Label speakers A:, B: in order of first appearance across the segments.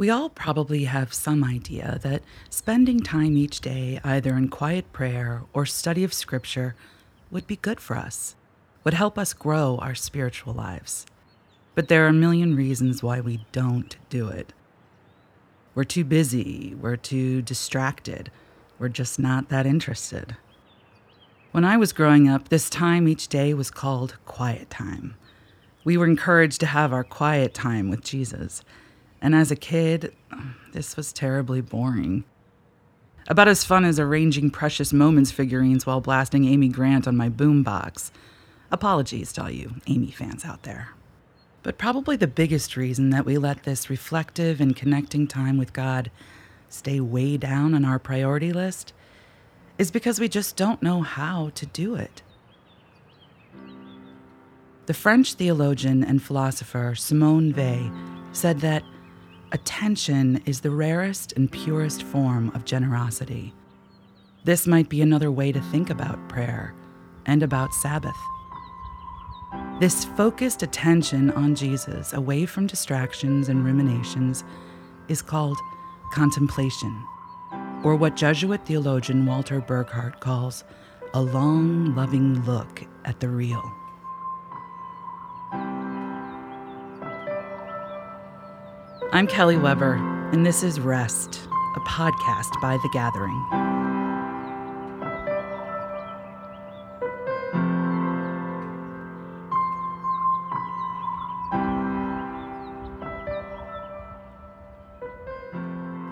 A: We all probably have some idea that spending time each day either in quiet prayer or study of Scripture would be good for us, would help us grow our spiritual lives. But there are a million reasons why we don't do it. We're too busy, we're too distracted, we're just not that interested. When I was growing up, this time each day was called quiet time. We were encouraged to have our quiet time with Jesus. And as a kid, this was terribly boring. About as fun as arranging Precious Moments figurines while blasting Amy Grant on my boombox. Apologies to all you Amy fans out there. But probably the biggest reason that we let this reflective and connecting time with God stay way down on our priority list is because we just don't know how to do it. The French theologian and philosopher Simone Weil said that Attention is the rarest and purest form of generosity. This might be another way to think about prayer and about Sabbath. This focused attention on Jesus, away from distractions and ruminations, is called contemplation, or what Jesuit theologian Walter Burghardt calls a long, loving look at the real. I'm Kelly Weber, and this is Rest, a podcast by The Gathering.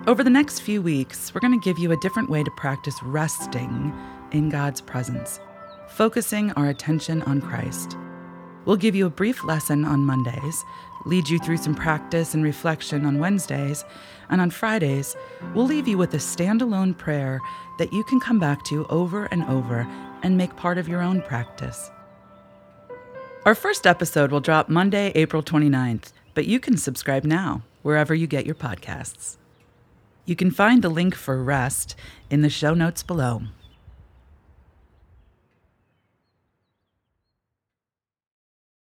A: Over the next few weeks, we're going to give you a different way to practice resting in God's presence, focusing our attention on Christ. We'll give you a brief lesson on Mondays, lead you through some practice and reflection on Wednesdays, and on Fridays, we'll leave you with a standalone prayer that you can come back to over and over and make part of your own practice. Our first episode will drop Monday, April 29th, but you can subscribe now, wherever you get your podcasts. You can find the link for Rest in the show notes below.